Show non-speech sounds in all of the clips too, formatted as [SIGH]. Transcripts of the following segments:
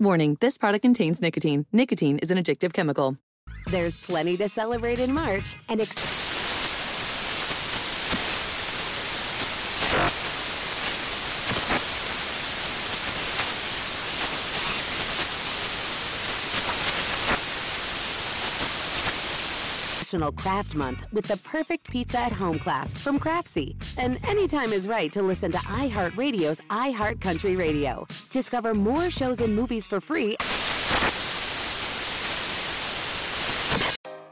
Warning, this product contains nicotine. Nicotine is an addictive chemical. There's plenty to celebrate in March and ex- National Craft Month with the perfect pizza at home class from Craftsy. And anytime is right to listen to iHeartRadio's iHeart Country Radio. Discover more shows and movies for free.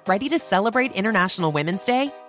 Ready to celebrate International Women's Day?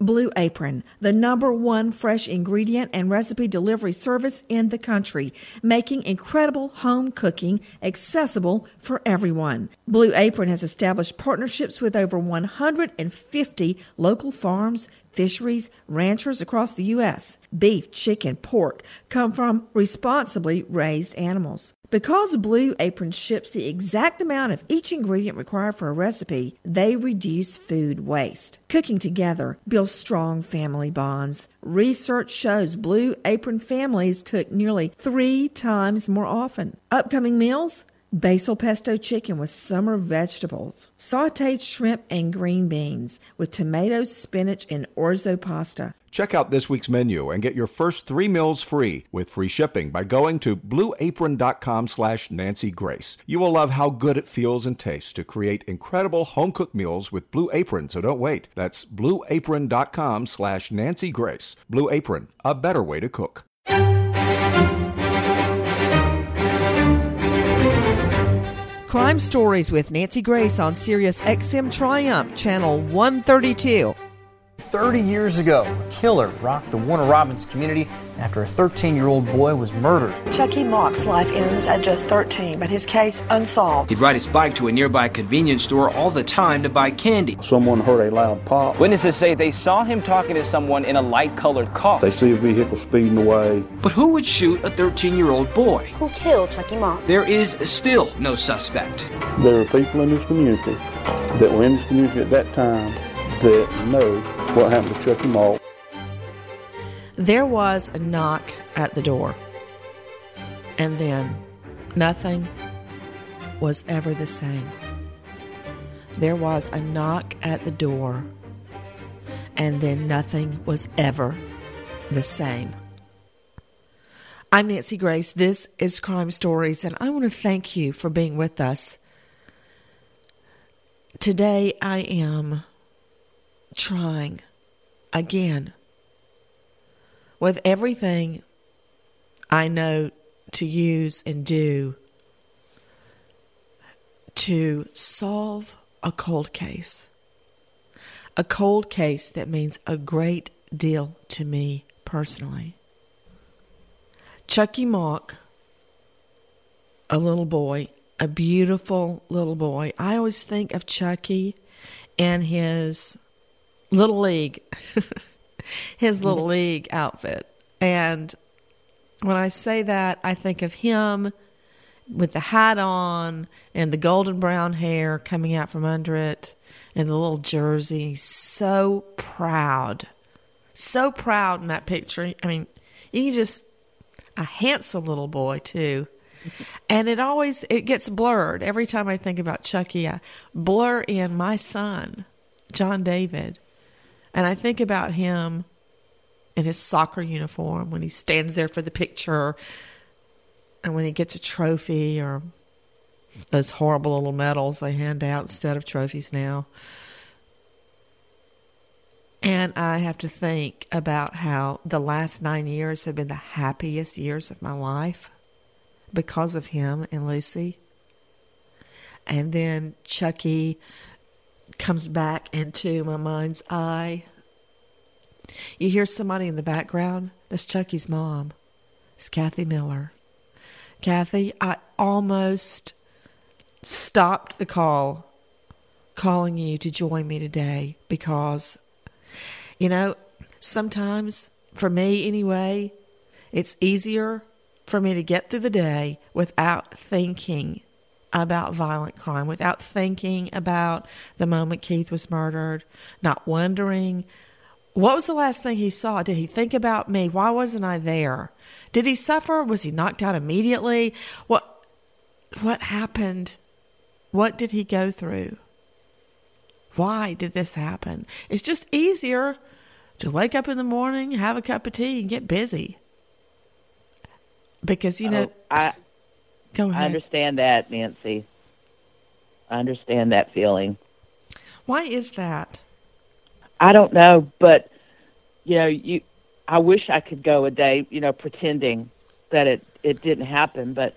Blue Apron, the number one fresh ingredient and recipe delivery service in the country, making incredible home cooking accessible for everyone. Blue Apron has established partnerships with over 150 local farms, fisheries, ranchers across the U.S. Beef, chicken, pork come from responsibly raised animals. Because Blue Apron ships the exact amount of each ingredient required for a recipe, they reduce food waste. Cooking together builds strong family bonds. Research shows Blue Apron families cook nearly three times more often. Upcoming meals? Basil pesto chicken with summer vegetables, sauteed shrimp and green beans with tomatoes, spinach, and orzo pasta. Check out this week's menu and get your first three meals free with free shipping by going to blueapron.com slash Nancy Grace. You will love how good it feels and tastes to create incredible home-cooked meals with Blue Apron, so don't wait. That's blueapron.com slash Nancy Grace. Blue Apron, a better way to cook. Crime Stories with Nancy Grace on Sirius XM Triumph, Channel 132. 30 years ago, a killer rocked the Warner Robins community after a 13 year old boy was murdered. Chucky Mock's life ends at just 13, but his case unsolved. He'd ride his bike to a nearby convenience store all the time to buy candy. Someone heard a loud pop. Witnesses say they saw him talking to someone in a light colored car. They see a vehicle speeding away. But who would shoot a 13 year old boy? Who killed Chucky Mock? There is still no suspect. There are people in this community that were in this community at that time that know what happened to Chucky Mock. There was a knock at the door, and then nothing was ever the same. There was a knock at the door, and then nothing was ever the same. I'm Nancy Grace. This is Crime Stories, and I want to thank you for being with us. Today, I am trying again with everything I know to use and do to solve a cold case. A cold case that means a great deal to me personally. Chucky Mock, a little boy, a beautiful little boy. I always think of Chucky and his little league, [LAUGHS] his little Mm-hmm. league outfit. And when I say that, I think of him with the hat on and the golden brown hair coming out from under it and the little jersey. So proud. So proud in that picture. I mean, you can just a handsome little boy too. [LAUGHS] And it always it gets blurred every time I think about Chucky. I blur in my son, John David, and I think about him in his soccer uniform when he stands there for the picture and when he gets a trophy or those horrible little medals they hand out instead of trophies now. And I have to think about how the last nine years have been the happiest years of my life because of him and Lucy. And then Chucky comes back into my mind's eye. You hear somebody in the background? That's Chucky's mom. It's Kathy Miller. Kathy, I almost stopped the call calling you to join me today because, you know, sometimes, for me anyway, it's easier for me to get through the day without thinking about violent crime, without thinking about the moment Keith was murdered, not wondering what was the last thing he saw? Did he think about me? Why wasn't I there? Did he suffer? Was he knocked out immediately? What what happened? What did he go through? Why did this happen? It's just easier to wake up in the morning, have a cup of tea, and get busy. Because you oh, know, oh, I go ahead. I understand that, Nancy. I understand that feeling. Why is that? I don't know, but you know, you. I wish I could go a day, you know, pretending that it it didn't happen, but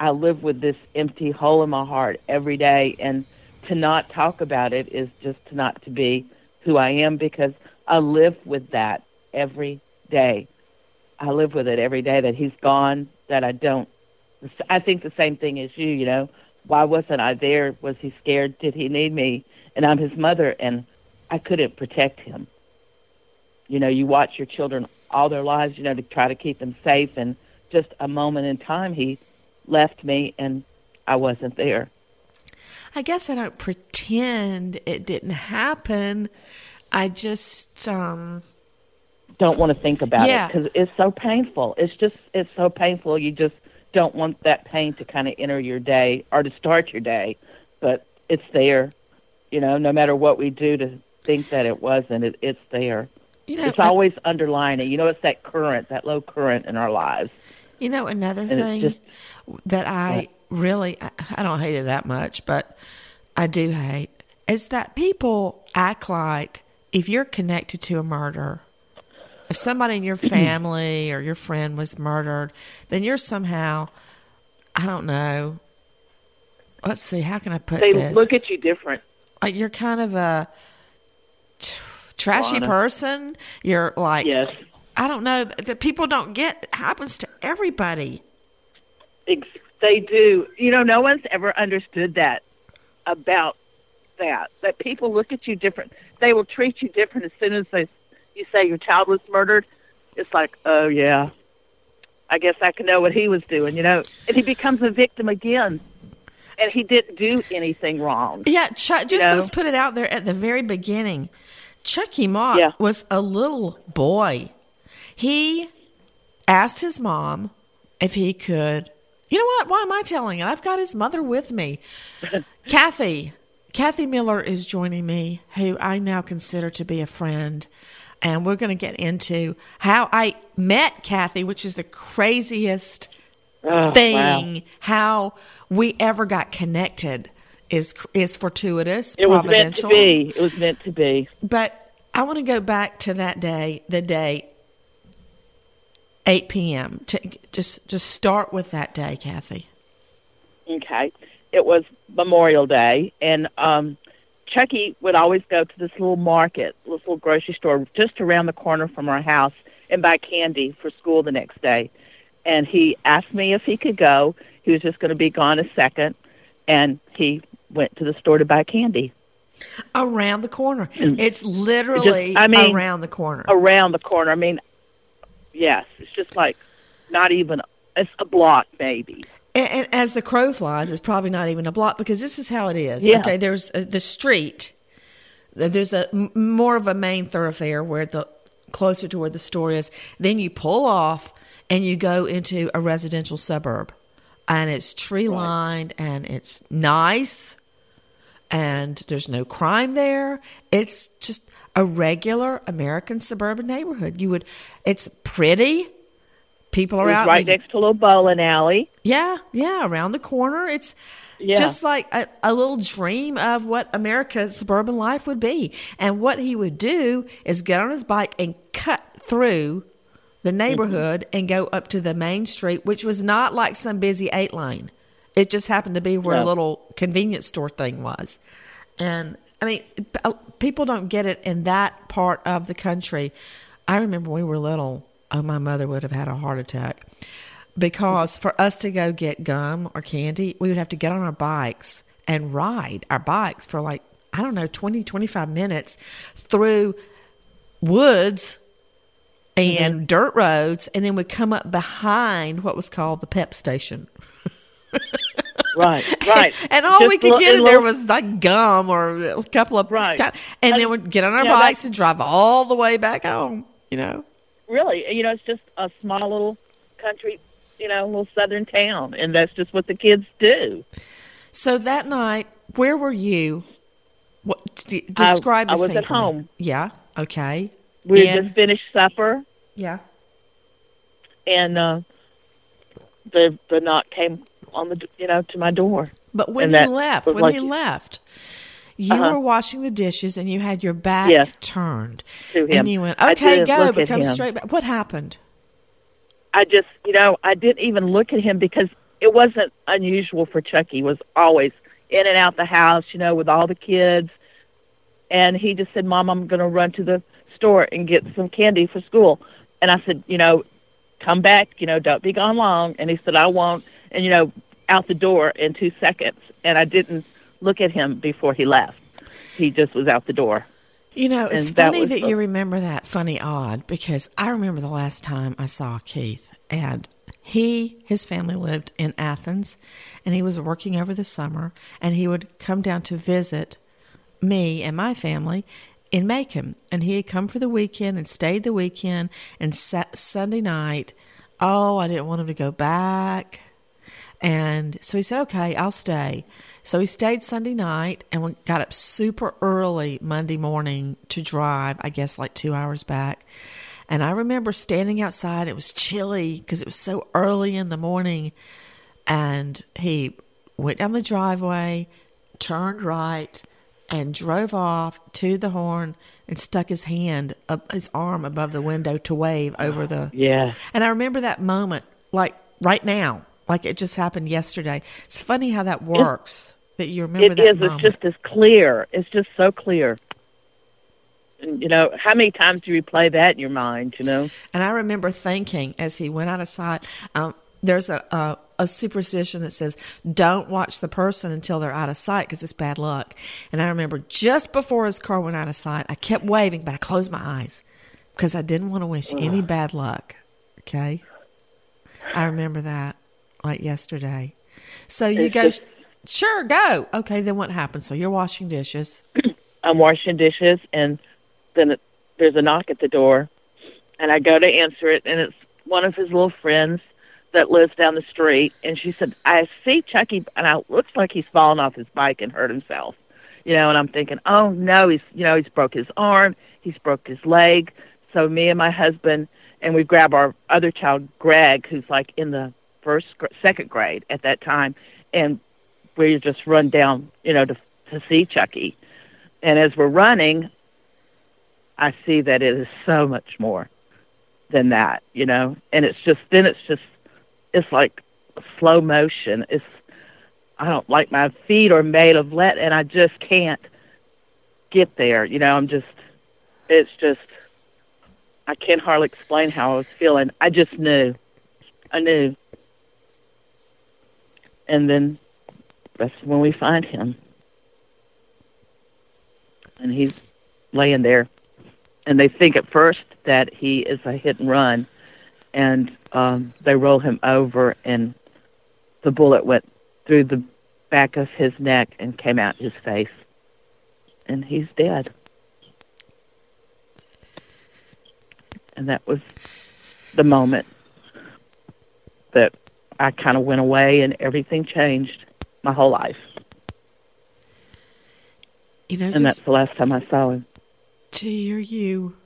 I live with this empty hole in my heart every day, and to not talk about it is just to not to be who I am because I live with that every day. I live with it every day that he's gone, that I don't. I think the same thing as you, you know. Why wasn't I there? Was he scared? Did he need me? And I'm his mother, and I couldn't protect him. You know, you watch your children all their lives, you know, to try to keep them safe, and just a moment in time, he left me, and I wasn't there. I guess I don't pretend it didn't happen. I just um don't want to think about yeah. it because it's so painful. It's just it's so painful. You just don't want that pain to kind of enter your day or to start your day, but it's there. You know, no matter what we do to think that it wasn't, it, it's there. You know, it's always underlining. You know, it's that current, that low current in our lives. You know, another And thing just, that I really I, I don't hate it that much, but I do hate is that people act like if you're connected to a murder, if somebody in your [CLEARS THROAT] family or your friend was murdered, then you're somehow I don't know. Let's see, how can I put they this? look at you different. like you're kind of a t- trashy Lana. person. You're like Yes. I don't know that people don't get it happens to everybody. They do. You know, no one's ever understood that about that. That people look at you different. They will treat you different as soon as they you say your child was murdered. It's like, oh yeah, I guess I can know what he was doing. You know, and he becomes a victim again, and he didn't do anything wrong. Yeah, Chuck, just know? let's put it out there at the very beginning. Chucky Mock was a little boy. He asked his mom if he could. You know what? Why am I telling it? I've got his mother with me. [LAUGHS] Kathy. Kathy Miller is joining me, who I now consider to be a friend. And we're going to get into how I met Kathy, which is the craziest Oh, thing. wow. How we ever got connected is is fortuitous, It was meant to be. It was meant to be. But I want to go back to that day, the day, 8 p.m. To just just start with that day, Kathy. Okay. It was Memorial Day, and um, Chucky would always go to this little market, little grocery store just around the corner from our house and buy candy for school the next day. And he asked me if he could go. He was just going to be gone a second, and he went to the store to buy candy. Around the corner. Mm. It's literally Just- I mean, around the corner. Around the corner. I mean, yes, it's just like not even, it's a block maybe. And, and as the crow flies, it's probably not even a block because this is how it is. Yeah. Okay, there's a, the street. There's a more of a main thoroughfare where the closer to where the store is. Then you pull off and you go into a residential suburb, and it's tree lined and it's nice, and there's no crime there. It's just a regular American suburban neighborhood. You would, it's pretty. People are out. right next to a little bowling alley. Yeah, yeah, around the corner. It's Yeah. just like a, a little dream of what America's suburban life would be. And what he would do is get on his bike and cut through the mm-hmm. neighborhood and go up to the main street, which was not like some busy eight lane. It just happened to be where a little convenience store thing was. And I mean, people don't get it in that part of the country. I remember when we were little, oh, my mother would have had a heart attack because for us to go get gum or candy, we would have to get on our bikes and ride our bikes for like, I don't know, 20, 25 minutes through woods mm-hmm. and dirt roads, and then we'd come up behind what was called the pep station. [LAUGHS] Right, right. [LAUGHS] And all Just we could get in there was like gum or a couple of Right. ti- and then we'd get on our you know, bikes and drive all the way back home. You know, really, you know, it's just a small little country, you know, a little southern town, and that's just what the kids do. so that night, where were you? What d- I- describe I the was scene at for me. home. Yeah. Okay. We had And- just finished supper, Yeah. and uh, the the knock came on the you know to my door. But when he left, when like- he left, you Uh-huh. were washing the dishes and you had your back Yes. turned. To him. And you went, okay, go, but come him. straight back. What happened? I just, you know, I didn't even look at him because it wasn't unusual for Chucky. He was always in and out the house, you know, with all the kids. And he just said, "Mom, I'm going to run to the store and get some candy for school." And I said, "You know, come back. You know, don't be gone long." And he said, "I won't." And you know, out the door in two seconds. And I didn't look at him before he left. He just was out the door. You know, it's And funny was that the- you remember that funny odd because I remember the last time I saw Keith and he his family lived in Athens and he was working over the summer and he would come down to visit me and my family in Macon and he had come for the weekend and stayed the weekend and sat Sunday night oh I didn't want him to go back and so he said, okay, I'll stay. So he stayed Sunday night and got up super early Monday morning to drive, I guess like two hours back. And I remember standing outside. It was chilly because it was so early in the morning. And he went down the driveway, turned right, and drove off to the horn and stuck his hand up his arm above the window to wave over the Yeah. and I remember that moment like right now, like it just happened yesterday. It's funny how that works. that you remember It that is. moment. It's just as clear. It's just so clear. And, you know, how many times do you replay that in your mind? You know. And I remember thinking as he went out of sight, um, there's a, a a superstition that says don't watch the person until they're out of sight because it's bad luck. And I remember just before his car went out of sight, I kept waving, but I closed my eyes because I didn't want to wish any bad luck. Okay, I remember that like yesterday. So you It's go, just- sure, go. Okay, then what happens? So you're washing dishes. [CLEARS THROAT] I'm washing dishes, and then it, there's a knock at the door, and I go to answer it, and it's one of his little friends that lives down the street. And she said, "I see Chucky, and it looks like he's fallen off his bike and hurt himself." You know, and I'm thinking, "Oh no, he's you know he's broke his arm, he's broke his leg." So me and my husband, and we grab our other child, Greg, who's like in the first, second grade at that time, and we just run down, you know, to to see Chucky. And as we're running, I see that it is so much more than that, you know. And it's just then it's just it's like slow motion. It's I don't like my feet are made of lead, and I just can't get there. You know, I'm just it's just I can't hardly explain how I was feeling. I just knew, I knew. And then that's when we find him and he's laying there. And they think at first that he is a hit and run, and um, they roll him over, and the bullet went through the back of his neck and came out his face. And he's dead. And that was the moment that I kind of went away and everything changed my whole life. You know, and that's the last time I saw him. To hear you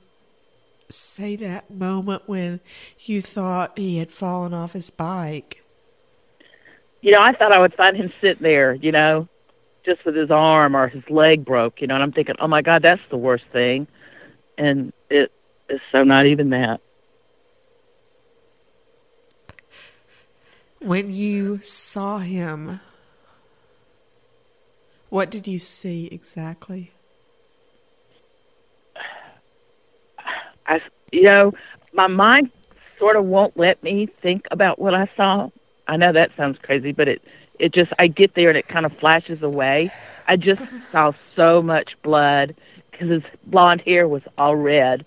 say that moment when you thought he had fallen off his bike. You know, I thought I would find him sitting there, you know, just with his arm or his leg broke, you know, and I'm thinking, oh my God, that's the worst thing. And it is so not even that. When you saw him, what did you see exactly? I, you know, my mind sort of won't let me think about what I saw. I know that sounds crazy, but it, it just, I get there and it kind of flashes away. I just [LAUGHS] saw so much blood because his blonde hair was all red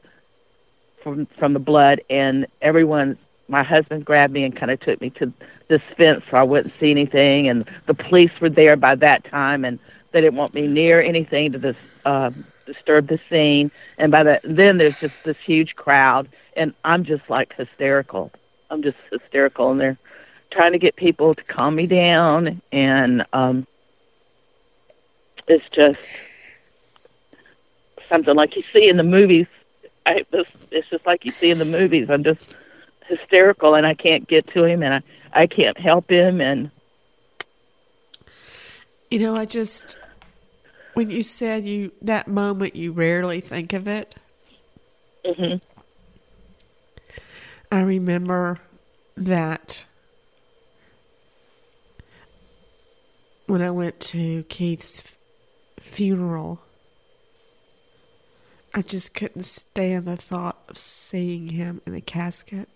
from from the blood, and everyone, my husband grabbed me and kind of took me to this fence so I wouldn't see anything, and the police were there by that time, and they didn't want me near anything to this uh, disturb the scene. And by that, then there's just this huge crowd, and I'm just like hysterical. I'm just hysterical, and they're trying to get people to calm me down, and um, it's just something like you see in the movies. I, it's just like you see in the movies. I'm just hysterical, and I can't get to him, and I I can't help him, and you know, I just when you said you that moment, you rarely think of it. hmm I remember that when I went to Keith's funeral, I just couldn't stand the thought of seeing him in a casket.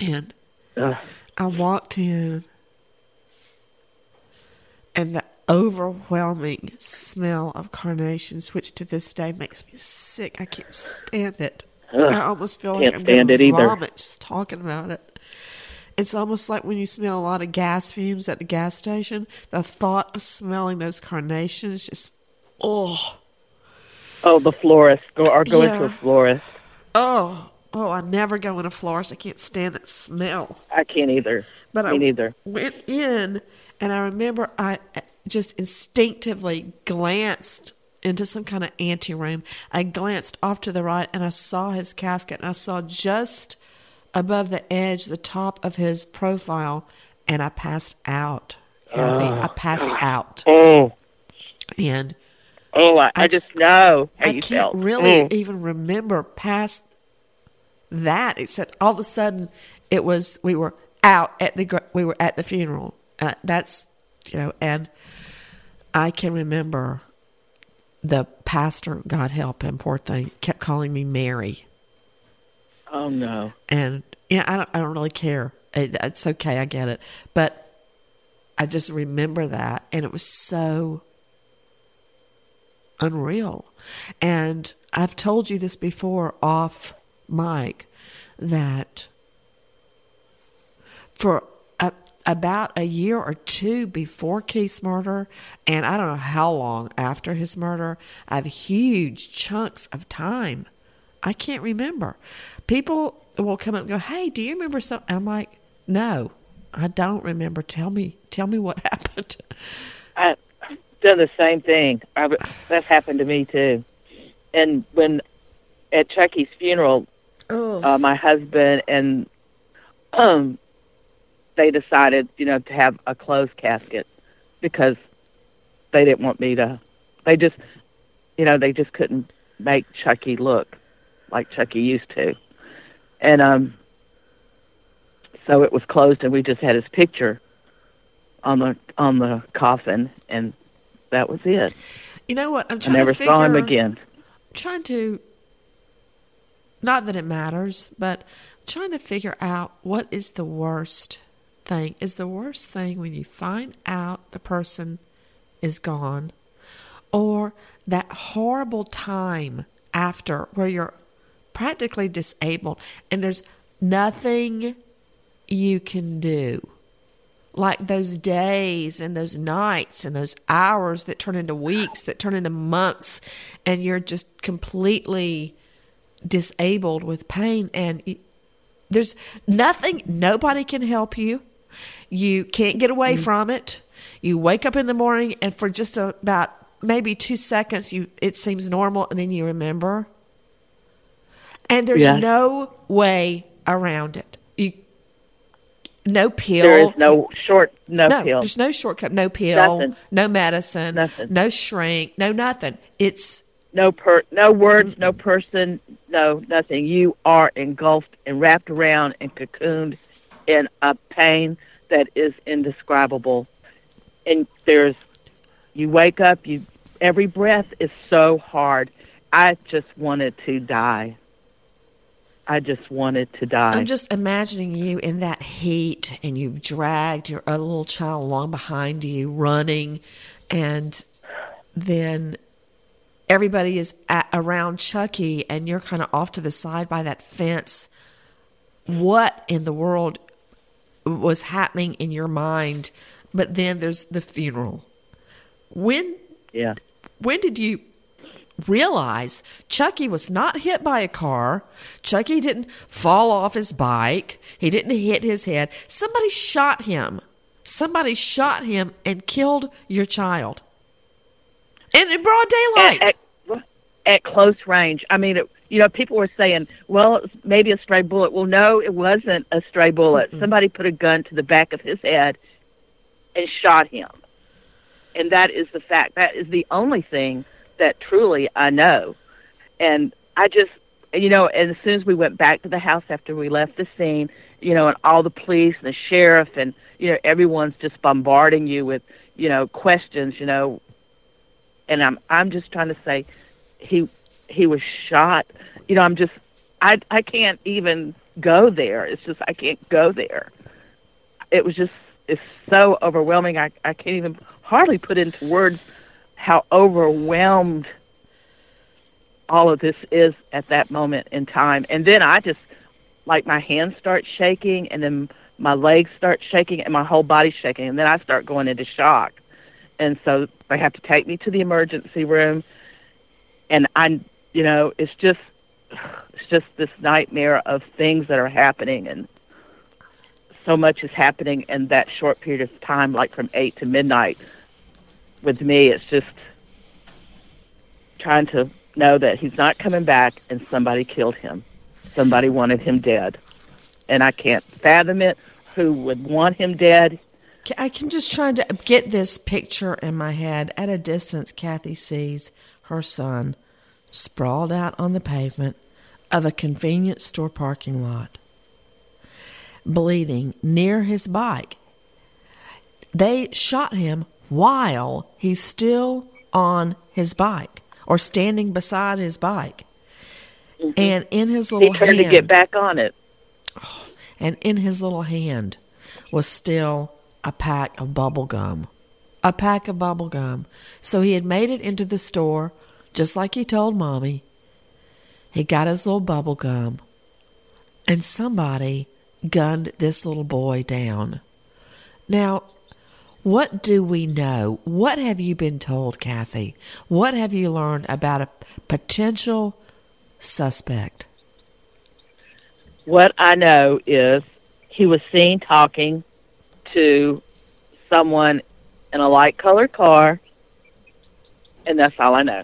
And Ugh. I walked in, and the overwhelming smell of carnations, which to this day makes me sick. I can't stand it. Ugh. I almost feel like Can't I'm going to either. vomit just talking about it. It's almost like when you smell a lot of gas fumes at the gas station. The thought of smelling those carnations just, oh, oh, the florist go or go into Yeah. a florist. oh, oh! I never go in a florist. I can't stand that smell. I can't either. But me I neither. went in, and I remember I just instinctively glanced into some kind of anteroom. I glanced off to the right, and I saw his casket, and I saw just above the edge, the top of his profile, and I passed out. Kathy. I passed out, Oh, and oh, I, I, just know how I you can't felt. really Mm. even remember past that, except all of a sudden it was we were out at the we were at the funeral. Uh, that's you know, and I can remember the pastor, God help him, poor thing, kept calling me Mary, Oh no. and yeah, I don't I don't really care. It, it's okay, I get it, but I just remember that, and it was so unreal. And I've told you this before off mic that for a, about a year or two before Keith's murder, and I don't know how long after his murder, I have huge chunks of time. I can't remember. People will come up and go, "Hey, do you remember something?" And I'm like, "No, I don't remember. Tell me, tell me what [LAUGHS] happened." I done the same thing. I, that's happened to me too. And when at Chucky's funeral, Oh. uh, my husband and um, they decided, you know, to have a closed casket because they didn't want me to. They just, you know, they just couldn't make Chucky look like Chucky used to, and um, so it was closed, and we just had his picture on the on the coffin, and that was it. You know what? I'm I trying never to figure, saw him again. trying to not that it matters, but trying to figure out what is the worst thing. Is the worst thing when you find out the person is gone or that horrible time after where you're practically disabled and there's nothing you can do like those days and those nights and those hours that turn into weeks, that turn into months, and you're just completely disabled with pain. And there's nothing, nobody can help you. You can't get away mm-hmm. from it. You wake up in the morning, and for just about maybe two seconds, you it seems normal, and then you remember. And there's yeah. no way around it. You no pill. There is no short no, no pill. There's no shortcut. No pill. Nothing. No medicine. Nothing. No shrink. No nothing. It's no per no words, no person, no nothing. You are engulfed and wrapped around and cocooned in a pain that is indescribable. And there's you wake up, you every breath is so hard. I just wanted to die. I just wanted to die. I'm just imagining you in that heat and you've dragged your little child along behind you running and then everybody is at, around Chucky and you're kind of off to the side by that fence. What in the world was happening in your mind? But then there's the funeral. When yeah. When did you realize Chucky was not hit by a car. Chucky didn't fall off his bike. He didn't hit his head. Somebody shot him. Somebody shot him and killed your child. And in broad daylight. At, at, at close range. I mean, it, you know, people were saying, well, maybe a stray bullet. Well, no, it wasn't a stray bullet. Mm-hmm. Somebody put a gun to the back of his head and shot him. And that is the fact. That is the only thing that truly I know. And I just, you know, and as soon as we went back to the house after we left the scene, you know, and all the police and the sheriff and, you know, everyone's just bombarding you with, you know, questions, you know, and I'm, I'm just trying to say he, he was shot. You know, I'm just, I, I can't even go there. It's just, I can't go there. It was just, it's so overwhelming. I, I can't even hardly put into words how overwhelmed all of this is at that moment in time. And then I just, like, my hands start shaking, and then my legs start shaking, and my whole body's shaking. And then I start going into shock. And so they have to take me to the emergency room. And I, you know, it's just, it's just this nightmare of things that are happening. And so much is happening in that short period of time, like from 8 to midnight with me, it's just trying to know that he's not coming back and somebody killed him. Somebody wanted him dead. And I can't fathom it. Who would want him dead? I can just try to get this picture in my head. At a distance, Kathy sees her son sprawled out on the pavement of a convenience store parking lot, bleeding near his bike. They shot him while he's still on his bike or standing beside his bike. Mm-hmm. And in his little he tried hand, to get back on it. [SIGHS] And in his little hand was still a pack of bubble gum. A pack of bubble gum. So he had made it into the store just like he told mommy. He got his little bubble gum. And somebody gunned this little boy down. Now, what do we know? What have you been told, Kathy? What have you learned about a potential suspect? What I know is he was seen talking to someone in a light colored car, and that's all I know.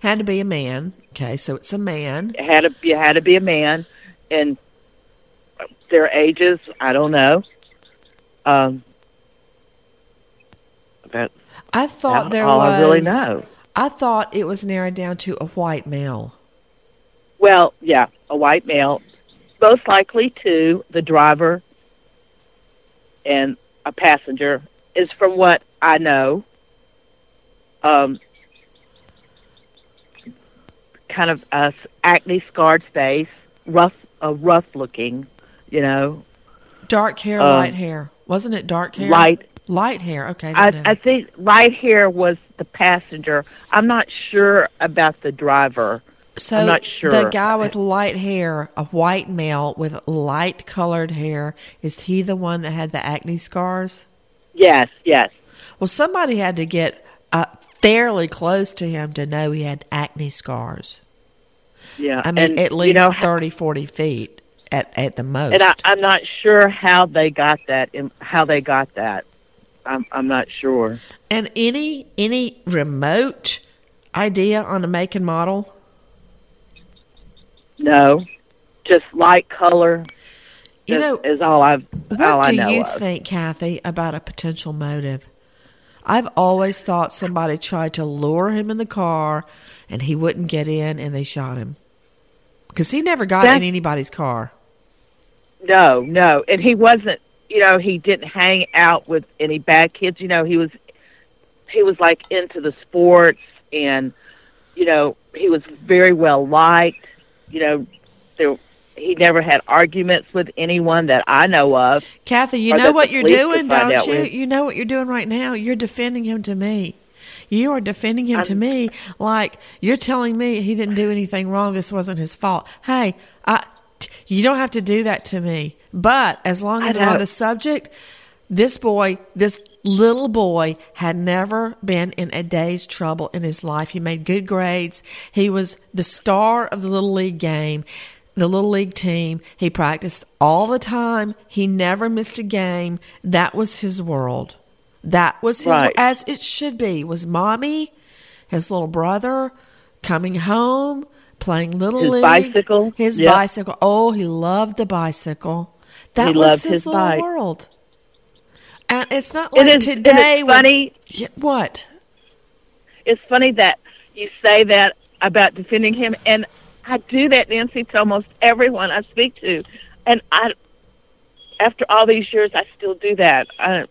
Had to be a man. Okay, so it's a man. It had to be, it had to be a man, and their ages I don't know. Um, that I thought there all was. I really know. I thought it was narrowed down to a white male. Well, yeah, a white male, most likely to the driver and a passenger is from what I know. Um, kind of a acne scarred face, rough, uh, rough looking, you know. Dark hair, um, light hair. Wasn't it dark hair? Light, Light hair, okay. I, I think light hair was the passenger. I'm not sure about the driver. So sure. the guy with light hair, a white male with light colored hair, is he the one that had the acne scars? Yes, yes. Well, somebody had to get uh, fairly close to him to know he had acne scars. Yeah, I mean, and, at you least know, thirty, forty 30, 40 feet at, at the most. And I, I'm not sure how they got that. How they got that, I'm I'm not sure. and any any remote idea on a make and model? No, just light color. You is, know, is all I've What all I do you of. think, Kathy, about a potential motive? I've always thought somebody tried to lure him in the car and he wouldn't get in and they shot him. Because he never got in anybody's car. No, no, and he wasn't. You know, he didn't hang out with any bad kids. You know, he was he was like into the sports, and you know, he was very well liked. You know, there he never had arguments with anyone that I know of. Kathy, you know what you're doing, don't you? with. You know what you're doing right now? You're defending him to me. You are defending him to me like you're telling me he didn't do anything wrong. This wasn't his fault. Hey, I, you don't have to do that to me. But as long as we're on the subject, this boy, this little boy, had never been in a day's trouble in his life. He made good grades. He was the star of the little league game the little league team. He practiced all the time. He never missed a game. That was his world. That was his Right. as it should be. Was mommy, his little brother, coming home, playing little His league, bicycle. his Yep. bicycle. Oh, he loved the bicycle. That He was his, his little bike. world. And it's not It like is- and today. when- funny. What? It's funny that you say that about defending him, and I do that, Nancy, to almost everyone I speak to, and I, after all these years, I still do that. I,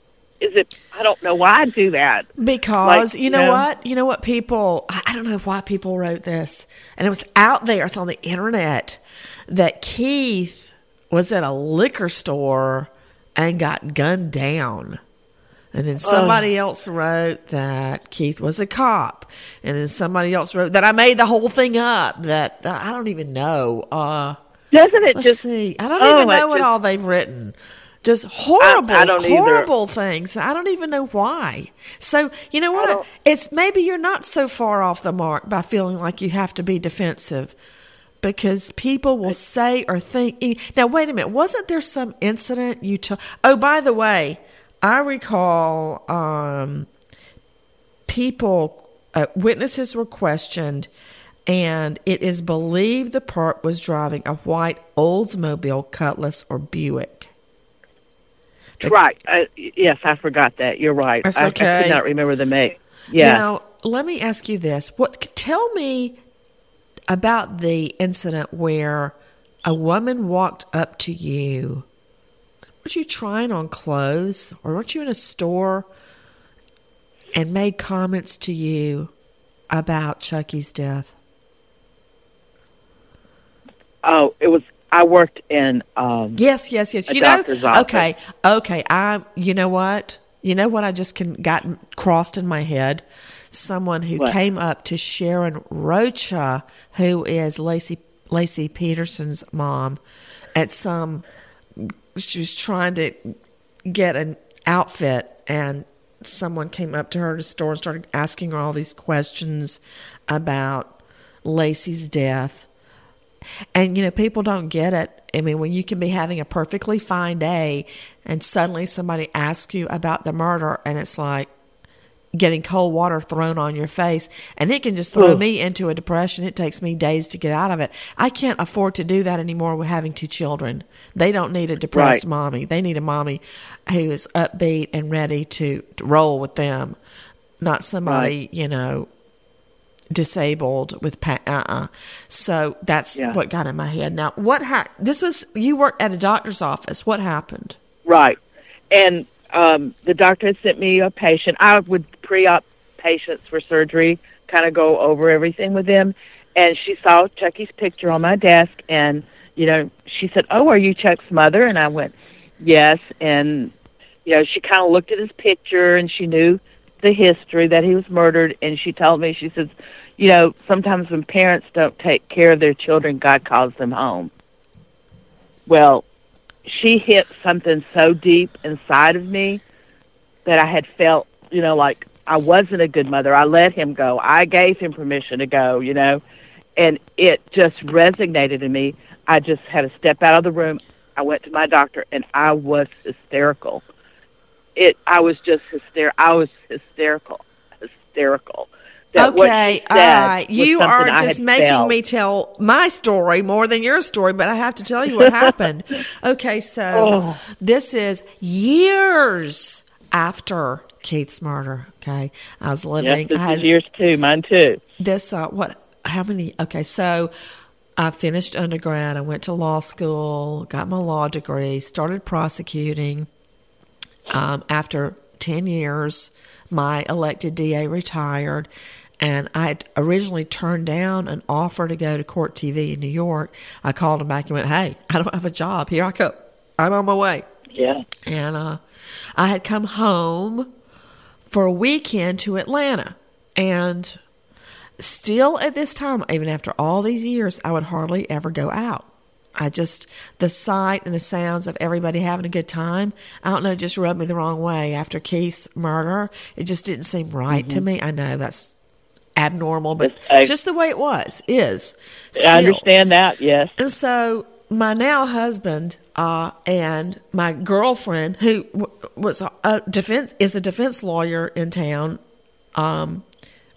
is it? I don't know why I do that. Because Like, you know you know- what? You know what people I don't know why people wrote this. And it was out there, it's on the internet that Keith was at a liquor store and got gunned down. And then somebody else wrote that Keith was a cop. And then somebody else wrote that I made the whole thing up. That I don't even know. Uh Doesn't it let's just? see. I don't oh, even know what just- all they've written. Just horrible, I either. horrible things. I don't even know why. So you know what? It's maybe you're not so far off the mark by feeling like you have to be defensive, because people will say or think. Now wait a minute. Wasn't there some incident you took? Oh, by the way, I recall um, people uh, witnesses were questioned. And it is believed the part was driving a white Oldsmobile Cutlass or Buick. Right. Uh, yes, I forgot that. You're right. That's I, I okay. could not remember the make. Yeah. Now, let me ask you this: What? Tell me about the incident where a woman walked up to you. Were you trying on clothes, or weren't you in a store and made comments to you about Chucky's death? oh, it was. I worked in. Um, Yes, yes, yes. You know, okay, okay. I, you know what? You know what? I just can got crossed in my head. Someone who What? came up to Sharon Rocha, who is Laci Laci Peterson's mom, at some. She was trying to get an outfit, and someone came up to her at the store and started asking her all these questions about Laci's death. And you know, people don't get it. I mean, when you can be having a perfectly fine day and suddenly somebody asks you about the murder and it's like getting cold water thrown on your face and it can just throw Ugh. me into a depression. It takes me days to get out of it. I can't afford to do that anymore with having two children. They don't need a depressed Right. mommy. They need a mommy who is upbeat and ready to, to roll with them, not somebody, you know, disabled with pa- uh-uh. So that's Yeah. what got in my head. Now, what ha- this was you worked at a doctor's office. What happened? Right. And um, the doctor had sent me a patient. I would pre op patients for surgery, kind of go over everything with them. And she saw Chucky's picture on my desk. And, you know, she said, Oh, are you Chuck's mother? And I went, Yes. And, you know, she kind of looked at his picture and she knew the history that he was murdered. And she told me, she says, you know, sometimes when parents don't take care of their children, God calls them home. Well, she hit something so deep inside of me that I had felt, you know, like I wasn't a good mother. I let him go. I gave him permission to go, you know, and it just resonated in me. I just had to step out of the room. I went to my doctor and I was hysterical. It I was just hysterical. I was hysterical. Hysterical. That okay, all right. You are just making felt. me tell my story more than your story, but I have to tell you what happened. [LAUGHS] Okay, so Oh. this is years after Keith's murder. Okay, I was living. Yes, this I is years too. Mine too. this. Uh, what? How many? Okay, so I finished undergrad. I went to law school, got my law degree, started prosecuting. Um, after 10 years, my elected DA retired, and I had originally turned down an offer to go to Court TV in New York. I called him back and went, Hey, I don't have a job. Here I go. I'm on my way. Yeah. And uh, I had come home for a weekend to Atlanta. And still at this time, even after all these years, I would hardly ever go out. I just, the sight and the sounds of everybody having a good time, I don't know, just rubbed me the wrong way. After Keith's murder, it just didn't seem right to me. I know that's abnormal, but I- just the way it was, is. I understand that. Yes. And so my now husband uh, and my girlfriend, who was a defense is a defense lawyer in town, um,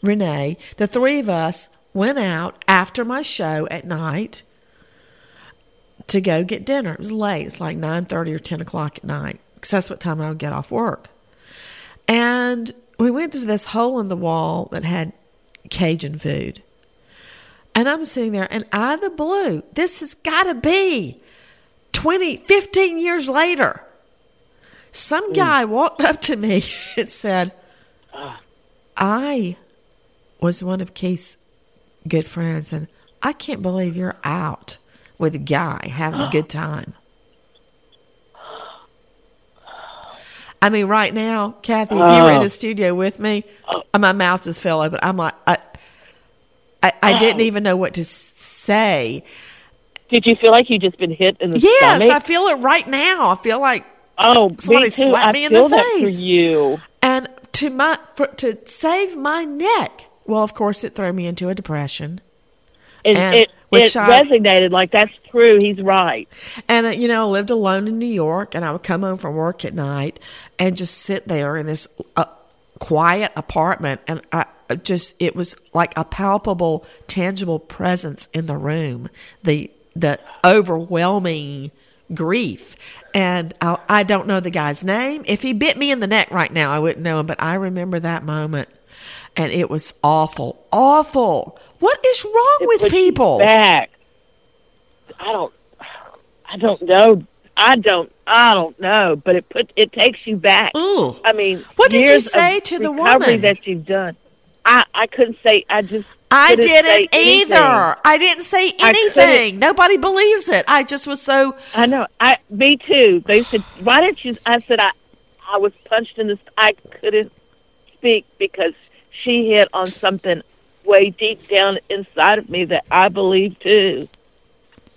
Renee. The three of us went out after my show at night to go get dinner. It was late. It's like nine thirty or ten o'clock at night because that's what time I would get off work. And we went to this hole in the wall that had Cajun food. And I'm sitting there, and out of the blue, this has got to be 20, 15 years later. Some hmm. guy walked up to me [LAUGHS] and said, I was one of Keith's good friends, and I can't believe you're out with a guy having a good time. I mean, right now, Kathy, if you were in Oh. the studio with me, uh, my mouth just fell open. I'm like, I, I, I didn't even know what to say. Did you feel like you just been hit in the Yes, stomach? I feel it right now. I feel like oh, somebody me slapped I me in the face. for you. And to my for, to save my neck, well, of course, it threw me into a depression. And, And it, which it I- resonated like that's true. He's right. And uh, you know, I lived alone in New York, and I would come home from work at night and just sit there in this uh, quiet apartment, and I I just it was like a palpable, tangible presence in the room. The the overwhelming grief, and I, I don't know the guy's name. If he bit me in the neck right now, I wouldn't know him, but I remember that moment, and it was awful, awful. What is wrong It with people? back. I don't. I don't know. I don't. I don't know. But it put it takes you back. Ooh. I mean, What did you say to the woman? that you've done? I I couldn't say. I just. I didn't anything. either. I didn't say anything. Nobody believes it. I just was so. I know. I me too. They said, "Why didn't you?" I said, "I I was punched in the. I couldn't speak because she hit on something way deep down inside of me that I believe too.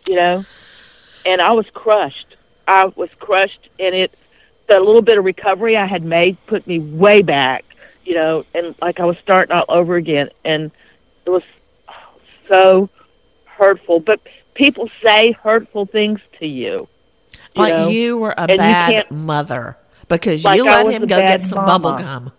You know, and I was crushed. I was crushed, and it the little bit of recovery I had made put me way back. You know, and like I was starting all over again, and it was so hurtful. But people say hurtful things to you. you like know? you were a And bad mother because Like you let him go get some mama. bubble gum.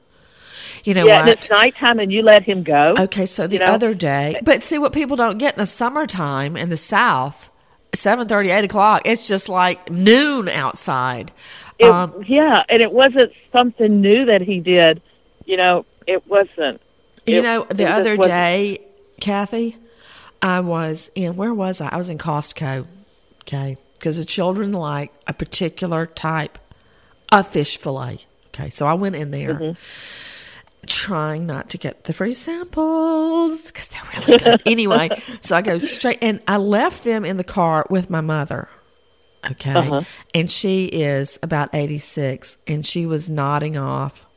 You know yeah, what? it's nighttime, and you let him go. Okay, so the you know? other day, but see what people don't get in the summertime in the South, seven thirty, eight o'clock. It's just like noon outside. It, um, yeah, and it wasn't something new that he did. You know, it wasn't. You It- know, the other day, Kathy, I was in, where was I? I was in Costco, okay, because the children like a particular type of fish fillet. Okay, so I went in there Mm-hmm. Trying not to get the free samples because they're really good. [LAUGHS] anyway, so I go straight, and I left them in the car with my mother. Okay. Uh-huh. And she is about 86, and she was nodding off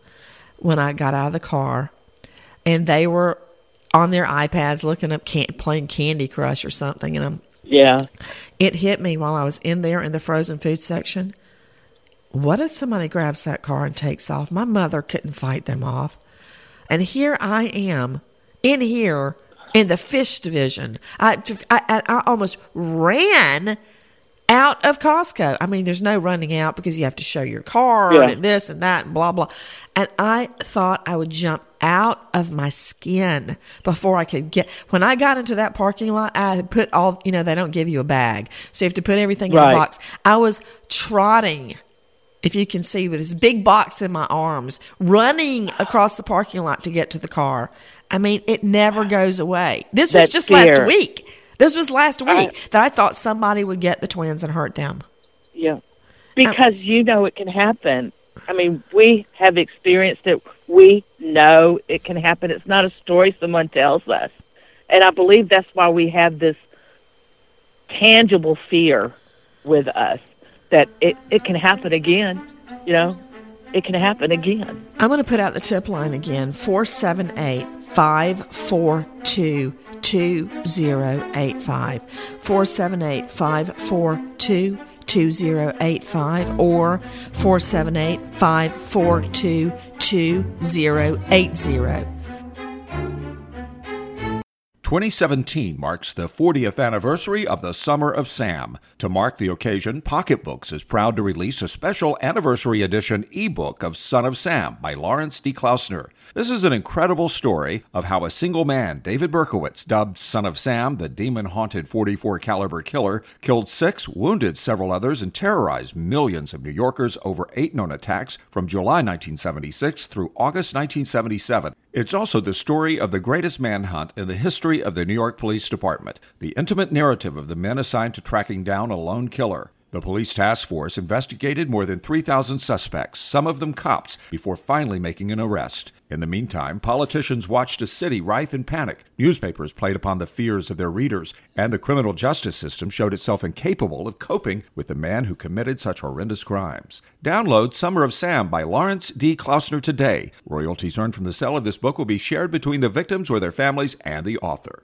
when I got out of the car. And they were on their iPads looking up can- playing Candy Crush or something, and I'm yeah. It hit me while I was in there in the frozen food section. What if somebody grabs that car and takes off? My mother couldn't fight them off, and here I am in here in the fish division. I I, I almost ran out of Costco. I mean, there's no running out because you have to show your card Yeah. and this and that and blah blah. And I thought I would jump out of my skin before I could get. When I got into that parking lot, I had put all. You know, they don't give you a bag, so you have to put everything in a box. I was trotting. If you can see, with this big box in my arms, running across the parking lot to get to the car. I mean, it never goes away. This was That just last week. This was last I- week that I thought somebody would get the twins and hurt them. Yeah. Um, because you know it can happen. I mean, we have experienced it. We know it can happen. It's not a story someone tells us. And I believe that's why we have this tangible fear with us that it, it can happen again. You know, it can happen again. I'm going to put out the tip line again 478 542 2085. 478 542 2085 or 478 542 2080. 2017 marks the 40th anniversary of the Summer of Sam. To mark the occasion, Pocketbooks is proud to release a special anniversary edition ebook of Son of Sam by Lawrence D. Klausner. This is an incredible story of how a single man, David Berkowitz, dubbed Son of Sam, the demon-haunted 44 caliber killer, killed 6, wounded several others and terrorized millions of New Yorkers over 8 known attacks from July 1976 through August 1977. It's also the story of the greatest manhunt in the history of the New York Police Department, the intimate narrative of the men assigned to tracking down a lone killer. The police task force investigated more than 3,000 suspects, some of them cops, before finally making an arrest. In the meantime, politicians watched a city writhe in panic. Newspapers played upon the fears of their readers, and the criminal justice system showed itself incapable of coping with the man who committed such horrendous crimes. Download Summer of Sam by Lawrence D. Klausner today. Royalties earned from the sale of this book will be shared between the victims or their families and the author.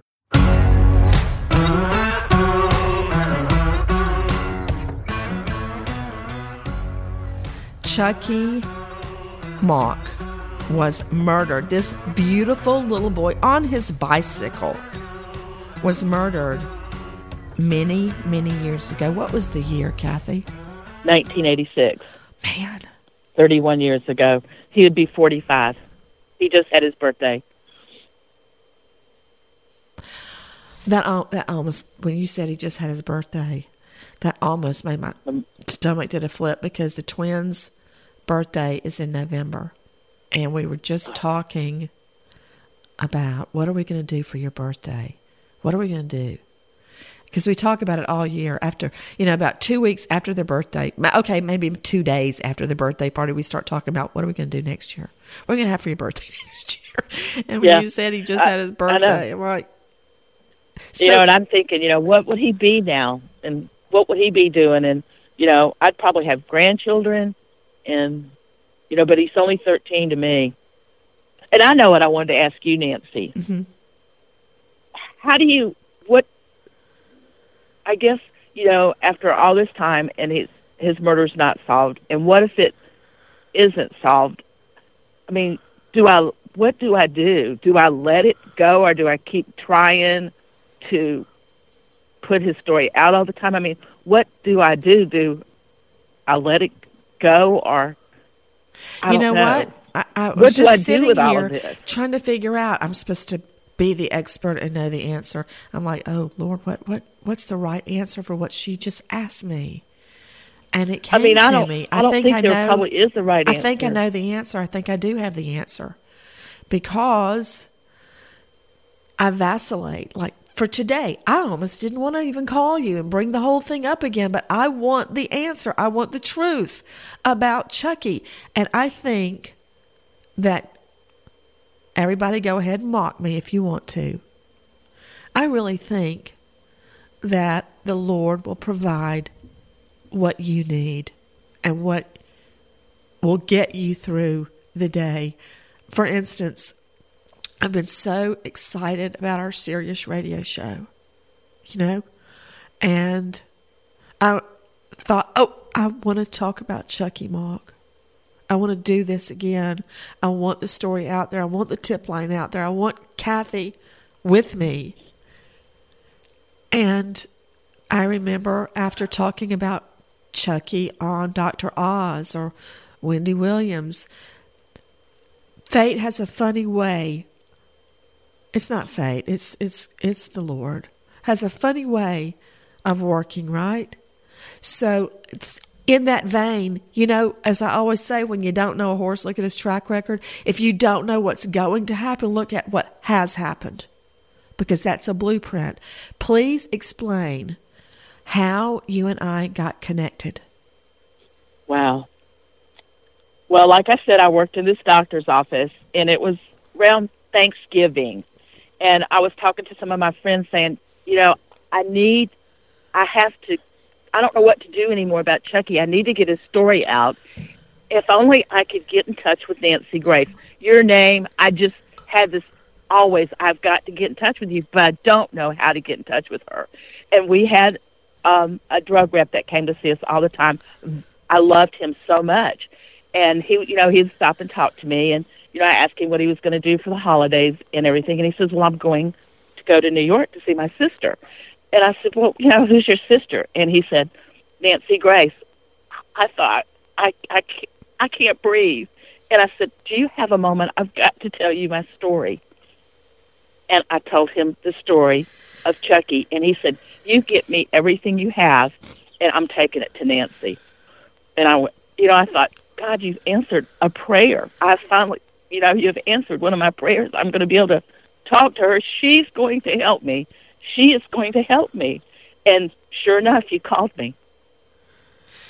Chucky Mock was murdered. This beautiful little boy on his bicycle was murdered many, many years ago. What was the year, Kathy? 1986. Man. 31 years ago. He would be 45. He just had his birthday. That that almost when you said he just had his birthday, that almost made my um, stomach did a flip because the twins' birthday is in November, and we were just talking about what are we going to do for your birthday? What are we going to do? Because we talk about it all year. After you know, about two weeks after their birthday, okay, maybe two days after the birthday party, we start talking about what are we going to do next year? What are we going to have for your birthday [LAUGHS] next year? And when Yeah. you said he just I- had his birthday, I'm like, you know, and I'm thinking, you know, what would he be now, and what would he be doing? And you know, I'd probably have grandchildren, and you know, but he's only 13 to me. And I know what I wanted to ask you, Nancy. Mm-hmm. How do you what? I guess you know, after all this time, and his his murder's not solved, and what if it isn't solved? I mean, do I? What do I do? Do I let it go, or do I keep trying to put his story out all the time? I mean, what do I do? Do I let it go, or I you don't know, what? I, I What was just I sitting here trying to figure out. I'm supposed to be the expert and know the answer. I'm like, oh Lord, what what what's the right answer for what she just asked me? And it I came mean, I to don't- me. I don't think, think I there know. probably is the right answer. I think I know the answer. I think I do have the answer because I vacillate. Like for today, I almost didn't want to even call you and bring the whole thing up again, but I want the answer. I want the truth about Chucky. And I think that everybody go ahead and mock me if you want to. I really think that the Lord will provide what you need and what will get you through the day. For instance, I've been so excited about our Sirius radio show, you know, and I thought, oh, I want to talk about Chucky Mock. I want to do this again. I want the story out there. I want the tip line out there. I want Kathy with me. And I remember after talking about Chucky on Dr. Oz or Wendy Williams, fate has a funny way. It's not fate, it's it's it's the Lord. Has a funny way of working, right? So it's in that vein, you know, as I always say, when you don't know a horse, look at his track record. If you don't know what's going to happen, look at what has happened because that's a blueprint. Please explain how you and I got connected. Wow. Well, like I said, I worked in this doctor's office, and it was around Thanksgiving. And I was talking to some of my friends saying, you know, I need, I have to, I don't know what to do anymore about Chucky. I need to get his story out. If only I could get in touch with Nancy Grace. Your name, I just had this always, I've got to get in touch with you, but I don't know how to get in touch with her. And we had um, a drug rep that came to see us all the time. I loved him so much. And he, you know, he'd stop and talk to me. And, you know, I asked him what he was going to do for the holidays and everything. And he says, well, I'm going to go to New York to see my sister. And I said, well, you know, who's your sister? And he said, Nancy Grace. I thought, I, I, can't, I can't breathe. And I said, do you have a moment? I've got to tell you my story. And I told him the story of Chucky. And he said, you get me everything you have, and I'm taking it to Nancy. And I went, you know, I thought, God, you've answered a prayer. I finally, you know, you've answered one of my prayers. I'm going to be able to talk to her. She's going to help me. She is going to help me. And sure enough, you called me.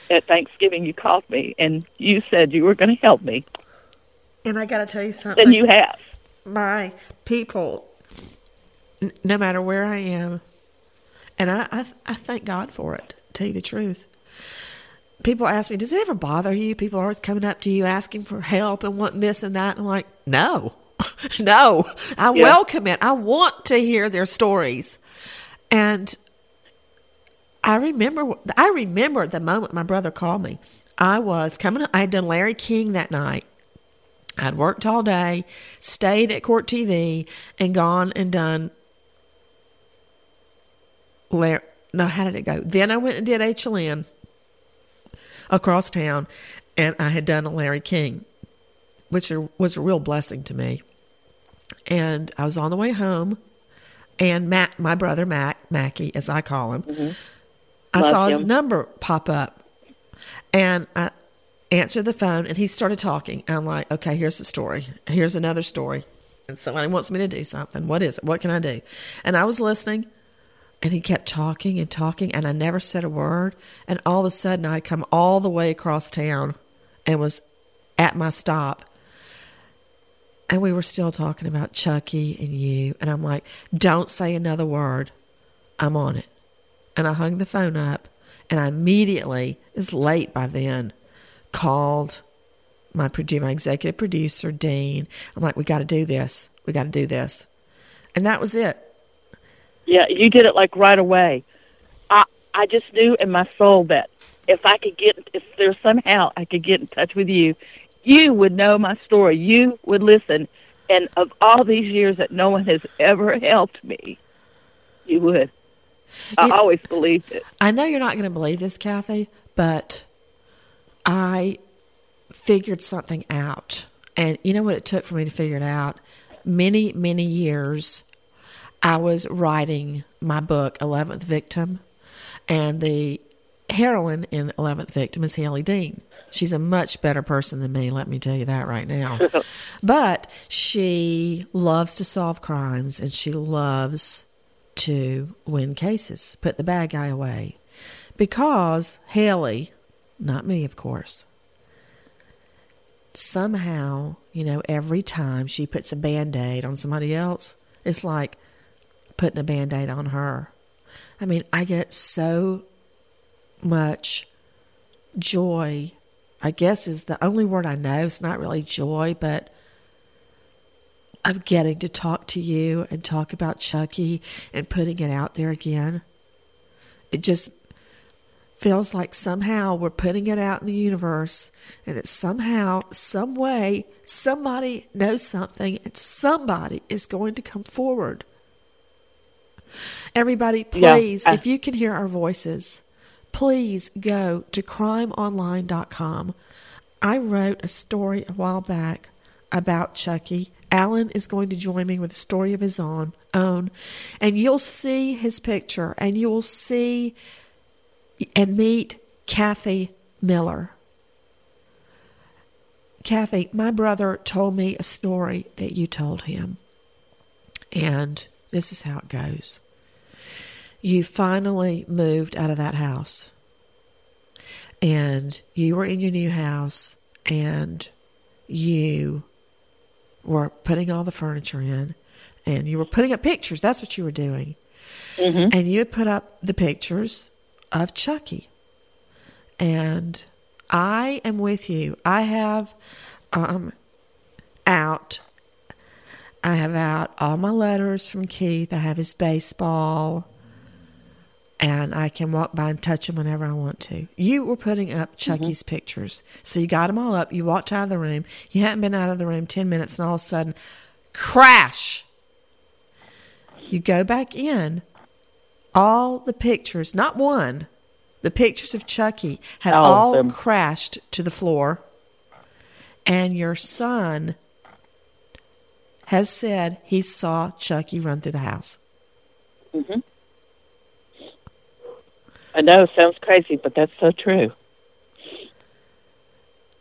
At Thanksgiving, you called me and you said you were going to help me. And I got to tell you something. And you have. My people, no matter where I am, and I, I, I thank God for it, to tell you the truth people ask me, does it ever bother you? People are always coming up to you asking for help and wanting this and that. And I'm like, no, [LAUGHS] no, I yeah. welcome it. I want to hear their stories. And I remember, I remember the moment my brother called me. I was coming, I had done Larry King that night. I'd worked all day, stayed at Court TV, and gone and done Larry. No, how did it go? Then I went and did HLN across town, and I had done a Larry King, which was a real blessing to me. And I was on the way home, and Matt, my brother Mac, Mackie, as I call him, mm-hmm. I Love saw him. his number pop up, and I answered the phone, and he started talking. I'm like, okay, here's the story. Here's another story. And somebody wants me to do something. What is it? What can I do? And I was listening, and he kept talking and talking, and I never said a word. And all of a sudden, I'd come all the way across town and was at my stop. And we were still talking about Chucky and you. And I'm like, don't say another word. I'm on it. And I hung the phone up, and I immediately, it's late by then, called my, my executive producer, Dean. I'm like, we got to do this. We got to do this. And that was it. Yeah, you did it like right away. I I just knew in my soul that if I could get if there's somehow I could get in touch with you, you would know my story. You would listen, and of all these years that no one has ever [LAUGHS] helped me, you would. I always believed it. I know you're not going to believe this, Kathy, but I figured something out. And you know what it took for me to figure it out? Many, many years I was writing my book, 11th Victim, and the heroine in 11th Victim is Hailey Dean. She's a much better person than me, let me tell you that right now. [LAUGHS] but she loves to solve crimes and she loves to win cases, put the bad guy away. Because Hailey, not me, of course, somehow, you know, every time she puts a band aid on somebody else, it's like, putting a band aid on her. I mean, I get so much joy, I guess is the only word I know. It's not really joy, but of getting to talk to you and talk about Chucky and putting it out there again. It just feels like somehow we're putting it out in the universe and that somehow, some way, somebody knows something and somebody is going to come forward. Everybody, please, Yeah, if you can hear our voices, please go to crimeonline.com. I wrote a story a while back about Chucky. Alan is going to join me with a story of his own, own, and you'll see his picture and you will see and meet Kathy Miller. Kathy, my brother told me a story that you told him. And this is how it goes. You finally moved out of that house. And you were in your new house and you were putting all the furniture in and you were putting up pictures. That's what you were doing. And you had put up the pictures of Chucky. And I am with you. I have um, out. I have out all my letters from Keith. I have his baseball. And I can walk by and touch him whenever I want to. You were putting up mm-hmm. Chucky's pictures. So you got them all up. You walked out of the room. You hadn't been out of the room 10 minutes, and all of a sudden, crash! You go back in. All the pictures, not one, the pictures of Chucky had All all crashed to the floor. And your son has said he saw Chucky run through the house. hmm I know, sounds crazy, but that's so true.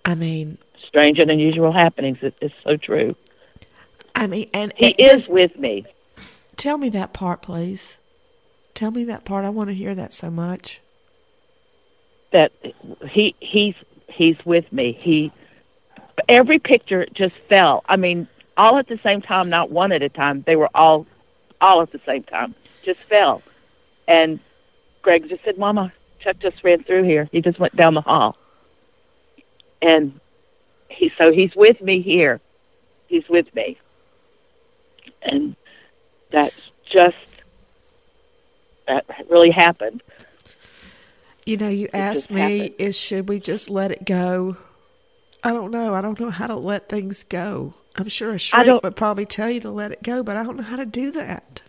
I mean, Strange and unusual happenings. It is so true. I mean, and He it is just- with me. Tell me that part, please. Tell me that part. I want to hear that so much. That he he's he's with me. He every picture just fell. I mean, all at the same time, not one at a time. They were all all at the same time. Just fell. And Greg just said, "Mama, Chuck just ran through here. He just went down the hall." And he so he's with me here. He's with me. And that's just that really happened. You know, you asked me, is should we just let it go? I don't know. I don't know how to let things go. I'm sure a shrink would probably tell you to let it go, but I don't know how to do that.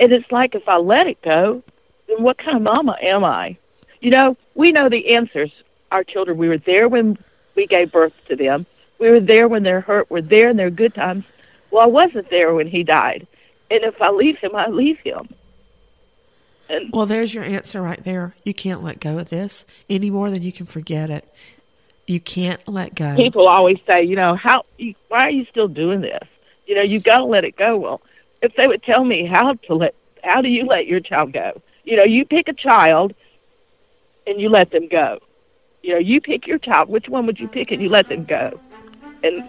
And it's like if I let it go, then what kind of mama am I? You know, we know the answers. Our children, we were there when we gave birth to them. We were there when they're hurt. We're there in their good times. Well, I wasn't there when he died. And if I leave him, I leave him. And Well, there's your answer right there. You can't let go of this any more than you can forget it. You can't let go. people always say, you know, how why are you still doing this? You know, you got to let it go. Well, if they would tell me how to let, how do you let your child go? You know, you pick a child and you let them go. You know, you pick your child. Which one would you pick and you let them go? And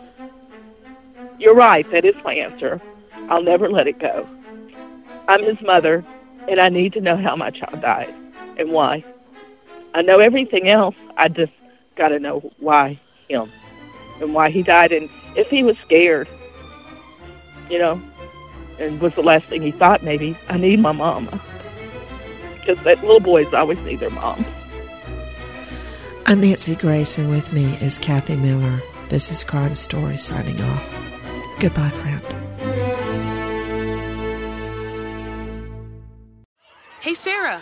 you're right. That is my answer. I'll never let it go. I'm his mother, and I need to know how my child died and why. I know everything else. I just got to know why him and why he died, and if he was scared, you know, and was the last thing he thought. Maybe I need my mama because that little boys always need their mom. I'm Nancy Grace, and with me is Kathy Miller. This is Crime Story signing off. Goodbye, friend. Hey, Sarah,